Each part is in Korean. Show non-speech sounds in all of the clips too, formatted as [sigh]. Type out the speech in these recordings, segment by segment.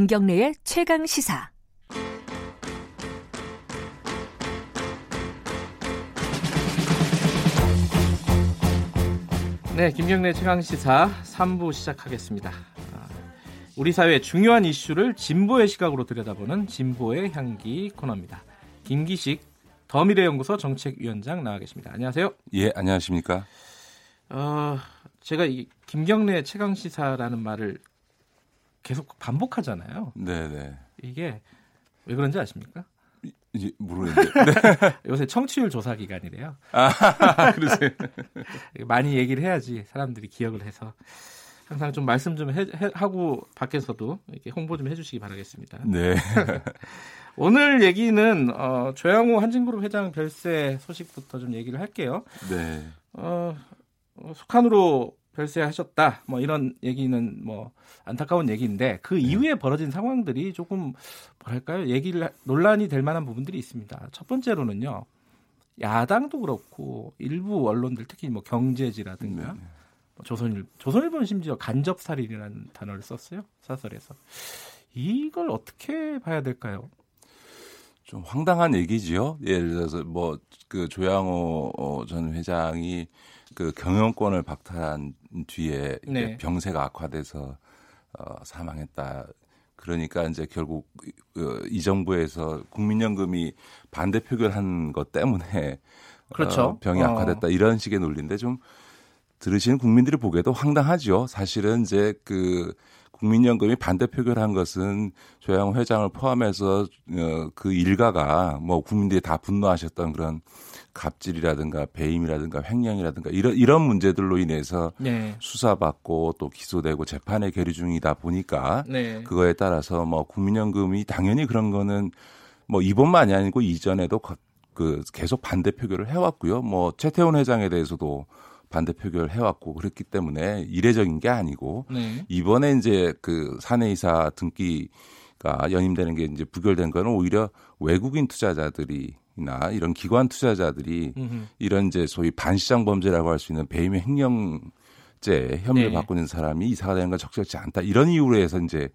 김경래의 최강 시사. 네, 김경래 최강 시사 3부 시작하겠습니다. 아, 우리 사회의 중요한 이슈를 진보의 시각으로 들여다보는 진보의 향기 코너입니다. 김기식 더미래연구소 정책위원장 나와 계십니다. 안녕하세요. 예, 안녕하십니까? 어, 제가 이 김경래 최강 시사라는 말을 계속 반복하잖아요. 네, 네. 이게 왜 그런지 아십니까? 이제 모르겠는데. [laughs] 네. [laughs] 요새 청취율 조사 기간이래요. 아, [laughs] 그러세요? 많이 얘기를 해야지 사람들이 기억을 해서 항상 좀 말씀 좀 해, 해, 하고 밖에서도 이렇게 홍보 좀 해주시기 바라겠습니다. 네. 오늘 얘기는 어, 조양호 한진그룹 회장 별세 소식부터 좀 얘기를 할게요. 네. 어, 속한으로 별세하셨다. 뭐 이런 얘기는 뭐 안타까운 얘기인데 그 네. 이후에 벌어진 상황들이 조금 뭐랄까요? 얘기를 논란이 될 만한 부분들이 있습니다. 첫 번째로는요. 야당도 그렇고 일부 언론들 특히 뭐 경제지라든가 네. 뭐 조선일 조선일보는 심지어 간접 살인이라는 단어를 썼어요. 사설에서. 이걸 어떻게 봐야 될까요? 좀 황당한 얘기지요. 예를 들어서 뭐 그 조양호 어, 전 회장이 그 경영권을 박탈한 뒤에 네. 병세가 악화돼서 어, 사망했다. 그러니까 이제 결국 어, 이 정부에서 국민연금이 반대 표결한 것 때문에 그렇죠. 어, 병이 악화됐다 어. 이런 식의 논리인데 좀 들으시는 국민들이 보기에도 황당하죠. 사실은 이제 그 국민연금이 반대 표결한 것은 조양호 회장을 포함해서 어, 그 일가가 뭐 국민들이 다 분노하셨던 그런 갑질이라든가 배임이라든가 횡령이라든가 이런 이런 문제들로 인해서 네. 수사받고 또 기소되고 재판에 계류 중이다 보니까 네. 그거에 따라서 뭐 국민연금이 당연히 그런 거는 뭐 이번만이 아니고 이전에도 그 계속 반대 표결을 해왔고요. 뭐 최태원 회장에 대해서도 반대 표결을 해왔고 그렇기 때문에 이례적인 게 아니고 네. 이번에 이제 그 사내이사 등기가 연임되는 게 이제 부결된 거는 오히려 외국인 투자자들이 나 이런 기관 투자자들이 음흠. 이런 이제 소위 반시장 범죄라고 할 수 있는 배임 횡령죄 혐의를 네. 받고 있는 사람이 이사가 되는 건 적절치 않다 이런 이유로 해서 이제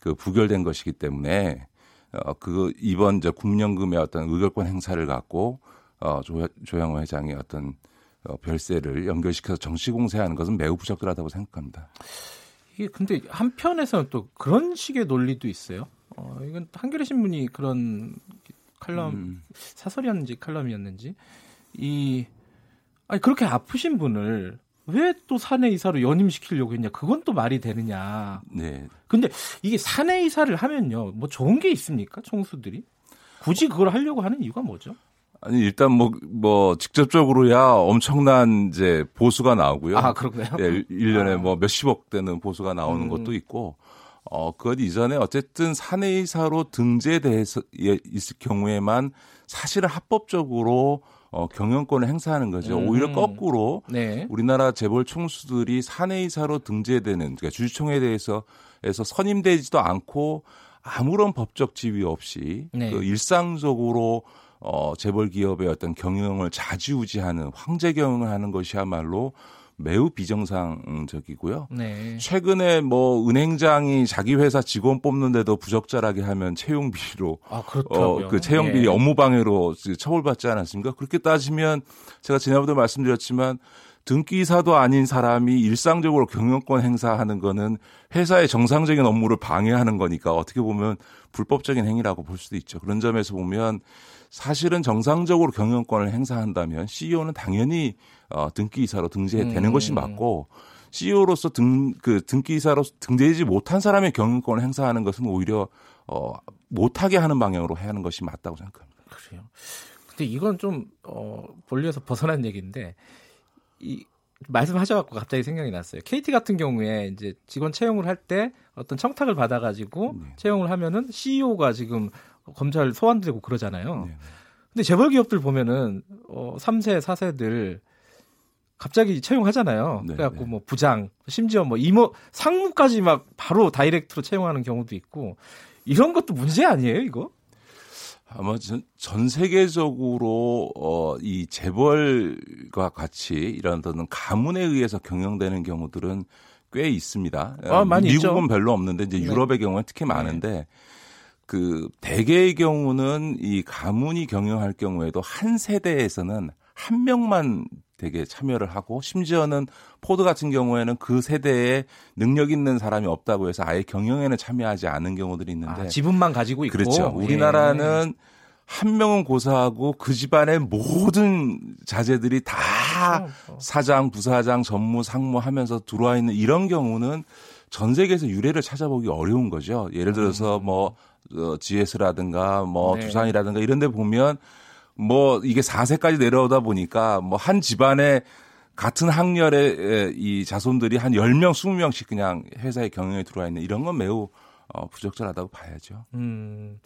그 부결된 것이기 때문에 어그 이번 저 국민연금의 어떤 의결권 행사를 갖고 어 조, 조양호 회장의 어떤 어, 별세를 연결시켜서 정치 공세하는 것은 매우 부적절하다고 생각합니다. 이게 근데 한편에서는 또 그런 식의 논리도 있어요. 어, 이건 한겨레 신문이 그런 칼럼 음. 사설이었는지 칼럼이었는지 이 아니 그렇게 아프신 분을 왜 또 사내 이사로 연임시키려고 했냐? 그건 또 말이 되느냐? 네. 근데 이게 사내 이사를 하면요, 뭐 좋은 게 있습니까? 총수들이 굳이 그걸 하려고 하는 이유가 뭐죠? 아니 일단 뭐뭐 뭐 직접적으로야 엄청난 이제 보수가 나오고요. 아 그렇군요. 예, 1년에 아. 뭐 몇십억 되는 보수가 나오는 음. 것도 있고 어, 그것 이전에 어쨌든 사내이사로 등재돼서 예, 있을 경우에만 사실은 합법적으로 어, 경영권을 행사하는 거죠. 음. 오히려 거꾸로 네. 우리나라 재벌 총수들이 사내이사로 등재되는 그러니까 주주총회에 대해서 에서 선임되지도 않고 아무런 법적 지위 없이 네. 그 일상적으로 어, 재벌 기업의 어떤 경영을 자지우지하는 황제 경영을 하는 것이야말로 매우 비정상적이고요. 네. 최근에 뭐 은행장이 자기 회사 직원 뽑는데도 부적절하게 하면 채용 비리로 아, 어, 그 채용 비리 네. 업무 방해로 처벌받지 않았습니까? 그렇게 따지면 제가 지난번에도 말씀드렸지만 등기사도 아닌 사람이 일상적으로 경영권 행사하는 거는 회사의 정상적인 업무를 방해하는 거니까 어떻게 보면 불법적인 행위라고 볼 수도 있죠. 그런 점에서 보면 사실은 정상적으로 경영권을 행사한다면 CEO는 당연히 어, 등기이사로 등재되는 음. 것이 맞고 CEO로서 등, 그 등기이사로 등재되지 못한 사람의 경영권을 행사하는 것은 오히려 어, 못하게 하는 방향으로 해야 하는 것이 맞다고 생각합니다. 그래요. 근데 이건 좀, 어, 본리에서 벗어난 얘기인데, 이, 말씀하셔갖고 갑자기 생각이 났어요. KT 같은 경우에 이제 직원 채용을 할 때 어떤 청탁을 받아가지고 네. 채용을 하면은 CEO가 지금 검찰 소환되고 그러잖아요. 네. 근데 재벌 기업들 보면은 어 3세, 4세들 갑자기 채용하잖아요. 네, 그래갖고 네. 뭐 부장, 심지어 뭐 이모, 상무까지 막 바로 다이렉트로 채용하는 경우도 있고 이런 것도 문제 아니에요, 이거? 아마 전, 전 세계적으로 어, 이 재벌과 같이 이런 어떤 가문에 의해서 경영되는 경우들은 꽤 있습니다. 아, 많이 미국은 있죠. 별로 없는데 이제 네. 유럽의 경우는 특히 많은데 그 대개의 경우는 이 가문이 경영할 경우에도 한 세대에서는 한 명만 되게 참여를 하고 심지어는 포드 같은 경우에는 그 세대에 능력 있는 사람이 없다고 해서 아예 경영에는 참여하지 않은 경우들이 있는데 아, 지분만 가지고 있고. 그렇죠. 예. 우리나라는 한 명은 고사하고 그 집안의 모든 자제들이 다 어, 사장, 부사장, 전무, 상무 하면서 들어와 있는 이런 경우는 전 세계에서 유례를 찾아보기 어려운 거죠. 예를 들어서 뭐 어, GS라든가 뭐 네. 두산이라든가 이런 데 보면 뭐 이게 4세까지 내려오다 보니까 뭐 한 집안에 같은 학렬의 에, 이 자손들이 한 10명, 20명씩 그냥 회사의 경영에 들어와 있는 이런 건 매우 어, 부적절하다고 봐야죠. 음.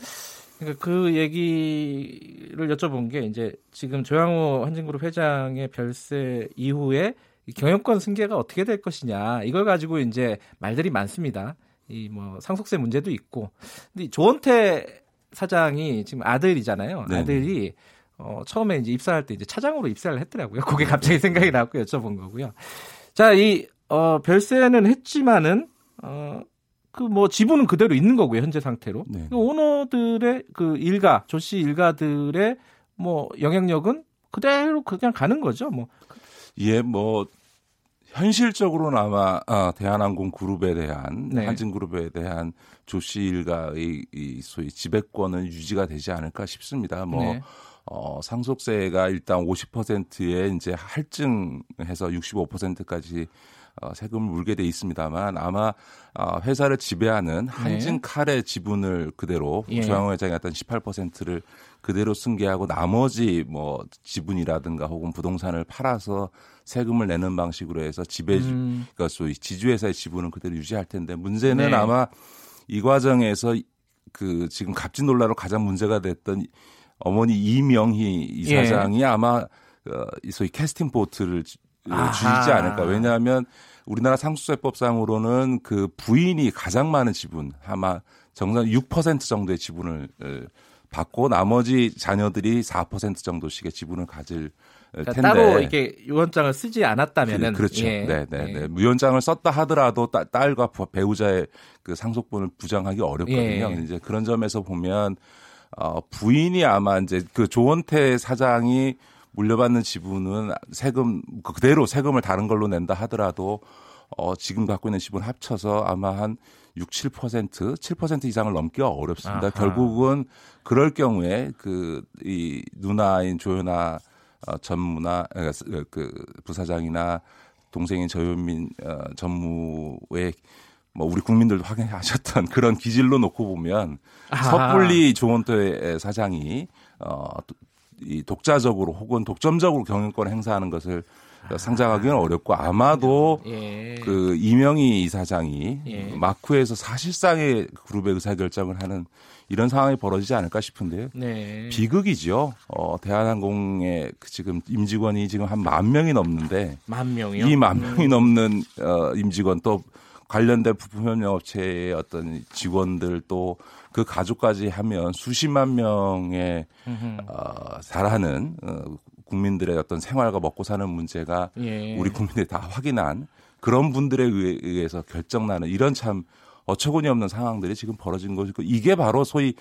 그러니까 그 얘기를 여쭤본 게 이제 지금 조양호 한진그룹 회장의 별세 이후에 이 경영권 승계가 어떻게 될 것이냐 이걸 가지고 이제 말들이 많습니다. 이 뭐 상속세 문제도 있고. 근데 이 조원태 사장이 지금 아들이잖아요. 네네. 아들이 어 처음에 이제 입사할 때 이제 차장으로 입사를 했더라고요. 그게 갑자기 생각이 나고 여쭤본 거고요. 자, 이 어, 별세는 했지만은 어, 그 뭐 지분은 그대로 있는 거고요 현재 상태로 네. 그 오너들의 그 일가 조씨 일가들의 뭐 영향력은 그대로 그냥 가는 거죠 뭐 예, 뭐 현실적으로는 아마 아, 대한항공 그룹에 대한 네. 한진그룹에 대한 조씨 일가의 이 소위 지배권은 유지가 되지 않을까 싶습니다. 뭐 네. 어, 상속세가 일단 50%에 이제 할증해서 65%까지 어, 세금을 물게 돼 있습니다만 아마 어, 회사를 지배하는 한진칼의 지분을 그대로 네. 예. 조양호 회장이 어떤 18%를 그대로 승계하고 나머지 뭐 지분이라든가 혹은 부동산을 팔아서 세금을 내는 방식으로 해서 지배 음, 그러니까 소위 지주회사의 지분은 그대로 유지할 텐데 문제는 네. 아마 이 과정에서 그 지금 갑진 논란으로 가장 문제가 됐던 어머니 이명희 예. 이사장이 아마 어, 이 소위 캐스팅 보트를 주-. 주이지 않을까. 왜냐하면 우리나라 상속세법상으로는 그 부인이 가장 많은 지분 아마 정상 6% 정도의 지분을 어, 받고 나머지 자녀들이 4% 정도씩의 지분을 가질 어, 그러니까 텐데 따로 이렇게 유언장을 쓰지 않았다면은 그, 그렇죠. 예. 네, 네, 예. 네. 무연장을 썼다 하더라도 따- 딸과 부- 배우자의 그 상속분을 부정하기 어렵거든요. 예. 이제 그런 점에서 보면 어, 부인이 아마 이제 그 조원태 사장이 물려받는 지분은 세금 그대로 세금을 다른 걸로 낸다 하더라도 어, 지금 갖고 있는 지분 합쳐서 아마 한 6, 7%, 7% 이상을 넘기가 어렵습니다. 아하. 결국은 그럴 경우에 그 이 누나인 조연아 어, 전무나 어, 그 부사장이나 동생인 저윤민 어, 전무의 뭐 우리 국민들도 확인하셨던 그런 기질로 놓고 보면 아하. 섣불리 조원태 사장이 어, 이 독자적으로 혹은 독점적으로 경영권 행사하는 것을 상장하기는 어렵고 아마도 예. 그 이명희 이사장이 예. 마쿠에서 사실상의 그룹의 의사결정을 하는 이런 상황이 벌어지지 않을까 싶은데요. 네. 비극이죠. 어, 대한항공의 그 지금 임직원이 지금 한 만 명이 넘는데 만 명이요. 이 만 명이 넘는 어, 임직원 또 관련된 부품 협력업체의 어떤 직원들 또 그 가족까지 하면 수십만 명의. 어, 잘하는 어, 국민들의 어떤 생활과 먹고 사는 문제가 예. 우리 국민들이 다 확인한 그런 분들에 의해- 의해서 결정나는 이런 참 어처구니 없는 상황들이 지금 벌어진 것이고 이게 바로 소위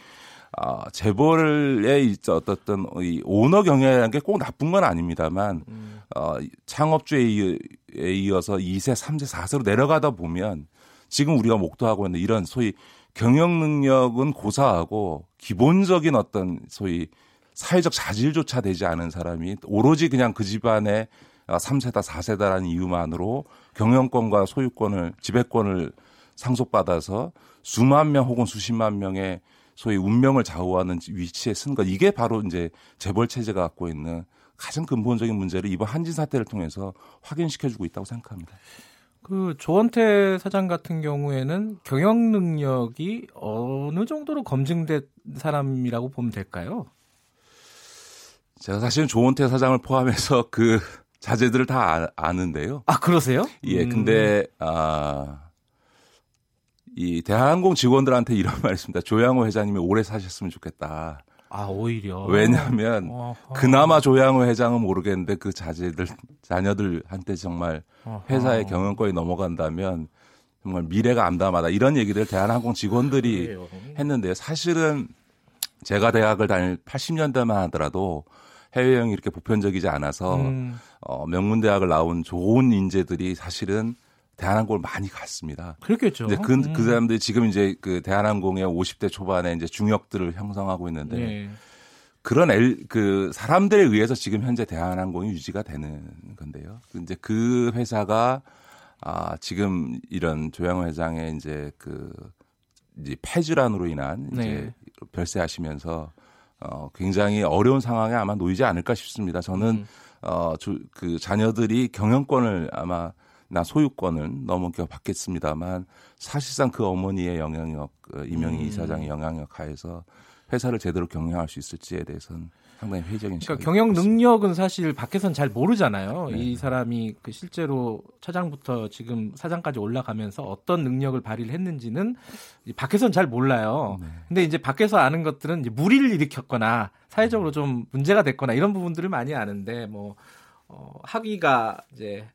아, 재벌의 이 어떤 이 오너 경영이라는 게 꼭 나쁜 건 아닙니다만 음. 어, 창업주에 에 이어서 2세, 3세, 4세로 내려가다 보면 지금 우리가 목도하고 있는 이런 소위 경영 능력은 고사하고 기본적인 어떤 소위 사회적 자질조차 되지 않은 사람이 오로지 그냥 그 집안의 3세다, 4세다라는 이유만으로 경영권과 소유권을, 지배권을 상속받아서 수만 명 혹은 수십만 명의 소위 운명을 좌우하는 위치에 쓴 것. 이게 바로 이제 재벌 체제가 갖고 있는 가장 근본적인 문제를 이번 한진 사태를 통해서 확인시켜주고 있다고 생각합니다. 그 조원태 사장 같은 경우에는 경영 능력이 어느 정도로 검증된 사람이라고 보면 될까요? 제가 사실은 조원태 사장을 포함해서 [laughs] 그 자제들을 다 아- 아는데요. 아 그러세요? 예, 음. 근데 아, 이 대한항공 직원들한테 이런 [laughs] 말했습니다. 조양호 회장님이 오래 사셨으면 좋겠다. 아 오히려 왜냐하면 어허. 그나마 조양호 회장은 모르겠는데 그 자제들 자녀들한테 정말. 회사의 경영권이 넘어간다면 정말 미래가 암담하다 이런 얘기를 대한항공 직원들이 그래요. 했는데요. 사실은 제가 대학을 다닐 80년대만 하더라도 해외여행이 이렇게 보편적이지 않아서 음, 어, 명문대학을 나온 좋은 인재들이 사실은 대한항공을 많이 갔습니다. 그렇겠죠. 이제 그, 음. 그 사람들이 지금 이제 그 대한항공의 50대 초반에 이제 중역들을 형성하고 있는데 네. 그런 엘, 그 사람들에 의해서 지금 현재 대한항공이 유지가 되는 건데요. 이제 그 회사가 아, 지금 이런 조양호 회장의 이제 그 이제 폐질환으로 인한 이제 네. 별세하시면서 어, 굉장히 어려운 상황에 아마 놓이지 않을까 싶습니다. 저는 음. 어, 조, 그 자녀들이 경영권을 아마 나 소유권을 넘겨 받겠습니다만 사실상 그 어머니의 영향력, 어, 이명희 음. 이사장의 영향력 하에서 회사를 제대로 경영할 수 있을지에 대해서는 상당히 회의적인 그러니까 경영 있습니다. 능력은 사실 밖에선 잘 모르잖아요. 네. 이 사람이 그 실제로 차장부터 지금 사장까지 올라가면서 어떤 능력을 발휘를 했는지는 이 밖에선 잘 몰라요. 네. 근데 이제 밖에서 아는 것들은 이제 무리를 일으켰거나 사회적으로 좀 문제가 됐거나 이런 부분들을 많이 아는데 뭐 어, 학위가 이제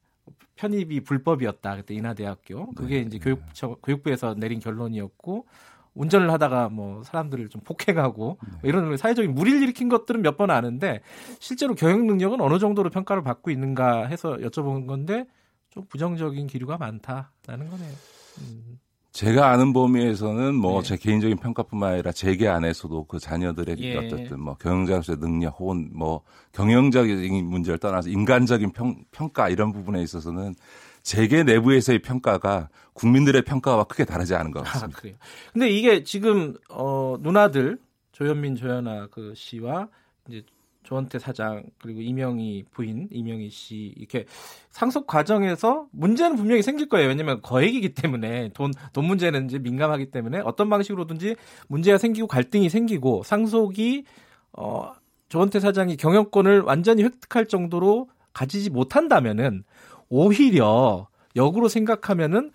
편입이 불법이었다 그때 인하대학교 그게 네. 이제 교육처 교육부에서 내린 결론이었고 운전을 하다가 뭐 사람들을 좀 폭행하고 네. 뭐 이런 사회적인 무리를 일으킨 것들은 몇 번 아는데 실제로 경영 능력은 어느 정도로 평가를 받고 있는가 해서 여쭤본 건데 좀 부정적인 기류가 많다라는 거네요. 음, 제가 아는 범위에서는 뭐 네. 제 개인적인 평가뿐만 아니라 재계 안에서도 그 자녀들의 예. 어쨌든 뭐 경영자로서의 능력 혹은 뭐 경영적인 문제를 떠나서 인간적인 평, 평가 이런 부분에 있어서는 재계 내부에서의 평가가 국민들의 평가와 크게 다르지 않은 것 아, 같습니다. 그래요. 근데 이게 지금 어 누나들 조현민 조현아 그 씨와 이제 조원태 사장 그리고 이명희 부인 이명희 씨 이렇게 상속 과정에서 문제는 분명히 생길 거예요. 왜냐하면 거액이기 때문에 돈 돈 문제는 이제 민감하기 때문에 어떤 방식으로든지 문제가 생기고 갈등이 생기고 상속이 어 조원태 사장이 경영권을 완전히 획득할 정도로 가지지 못한다면은 오히려 역으로 생각하면은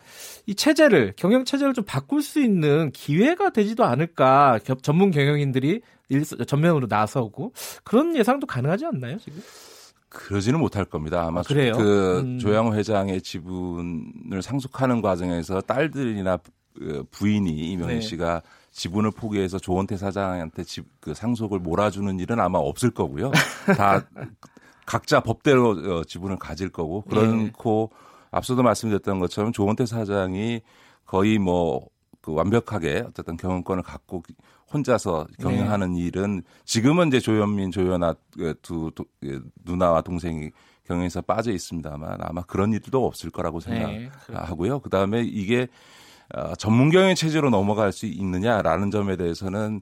이 체제를 경영 체제를 좀 바꿀 수 있는 기회가 되지도 않을까 겨- 전문 경영인들이 일, 전면으로 나서고 그런 예상도 가능하지 않나요 지금? 그러지는 못할 겁니다. 아마 아, 그래요? 그 음. 조양호 회장의 지분을 상속하는 과정에서 딸들이나 그 부인이 이명희 네. 씨가 지분을 포기해서 조원태 사장한테 집, 그 상속을 몰아주는 일은 아마 없을 거고요. 다 [laughs] 각자 법대로 어, 지분을 가질 거고 그렇고 앞서도 말씀드렸던 것처럼 조원태 사장이 거의 뭐 그 완벽하게 어쨌든 경영권을 갖고 혼자서 경영하는 일은 지금은 이제 조현민, 조연아 그두 도- 그 누나와 동생이 경영에서 빠져 있습니다만 아마 그런 일도 없을 거라고 네, 생각하고요. 그 다음에 이게 어, 전문 경영 체제로 넘어갈 수 있느냐라는 점에 대해서는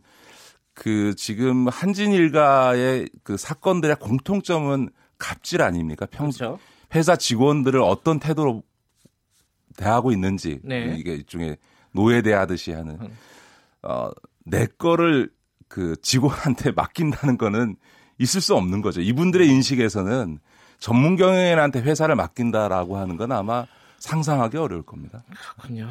그 지금 한진 일가의 그 사건들의 공통점은 갑질 아닙니까? 평 그렇죠. 회사 직원들을 어떤 태도로 대하고 있는지 네. 이게 일종의 노예 대하듯이 하는 음. 어, 내 거를 그 직원한테 [laughs] 맡긴다는 거는 있을 수 없는 거죠. 이분들의 인식에서는 전문 경영인한테 회사를 맡긴다라고 하는 건 아마 상상하기 어려울 겁니다. 그렇군요.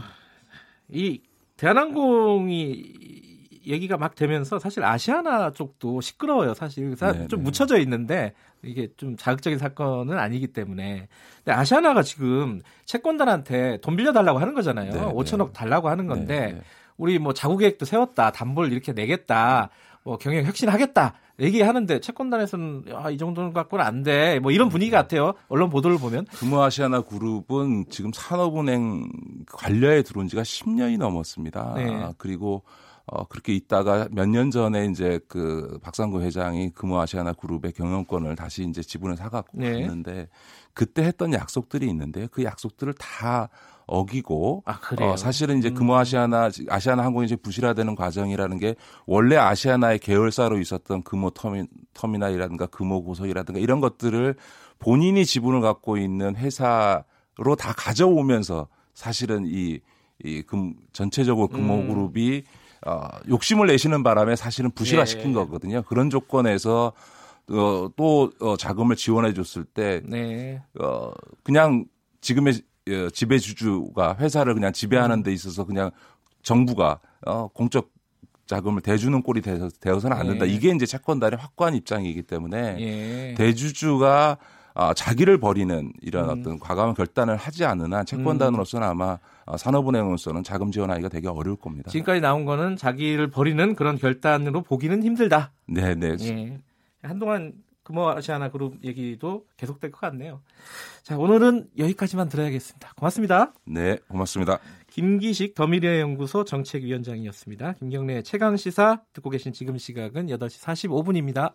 이 대한항공이 얘기가 막 되면서 사실 아시아나 쪽도 시끄러워요. 사실 사- 네, 좀 네. 묻혀져 있는데 이게 좀 자극적인 사건은 아니기 때문에. 근데 아시아나가 지금 채권단한테 돈 빌려달라고 하는 거잖아요. 네, 5천억 네. 달라고 하는 건데 네, 네. 우리 뭐 자구 계획도 세웠다. 담보를 이렇게 내겠다. 뭐 경영 혁신하겠다. 얘기하는데 채권단에서는 아, 이 정도는 갖고는 안 돼. 뭐 이런 분위기 같아요. 언론 보도를 보면. 금호아시아나 그룹은 지금 산업은행 관료에 들어온 지가 10년이 넘었습니다. 네. 그리고 어, 그렇게 있다가 몇 년 전에 이제 그 박상구 회장이 금호아시아나 그룹의 경영권을 다시 이제 지분을 사갖고 네. 갔는데 그때 했던 약속들이 있는데 그 약속들을 다 어기고 아. 어, 사실은 이제 음. 금호아시아나 아시아나 항공이 이제 부실화되는 과정이라는 게 원래 아시아나의 계열사로 있었던 금호 터미, 터미널이라든가 금호 고속이라든가 이런 것들을 본인이 지분을 갖고 있는 회사로 다 가져오면서 사실은 이, 이 금, 전체적으로 금호그룹이 어, 욕심을 내시는 바람에 사실은 부실화 시킨 예. 거거든요. 그런 조건에서 어, 또 어, 자금을 지원해 줬을 때 네. 어, 그냥 지금의 어, 지배주주가 회사를 그냥 지배하는 데 있어서 그냥 정부가 어, 공적 자금을 대주는 꼴이 되어, 되어서는 안 된다. 예. 이게 이제 채권단의 확고한 입장이기 때문에 예. 대주주가 아, 자기를 버리는 이런 음. 어떤 과감한 결단을 하지 않는 한 채권단으로서는 아마 어, 산업은행으로서는 자금 지원하기가 되게 어려울 겁니다. 지금까지 나온 거는 자기를 버리는 그런 결단으로 보기는 힘들다. 네, 네. 예. 한동안 금호아시아나 그룹 얘기도 계속될 것 같네요. 자, 오늘은 여기까지만 들어야겠습니다. 고맙습니다. 네, 고맙습니다. 김기식 더미래 연구소 정책위원장이었습니다. 김경래 최강 시사 듣고 계신 지금 시각은 8시 45분입니다.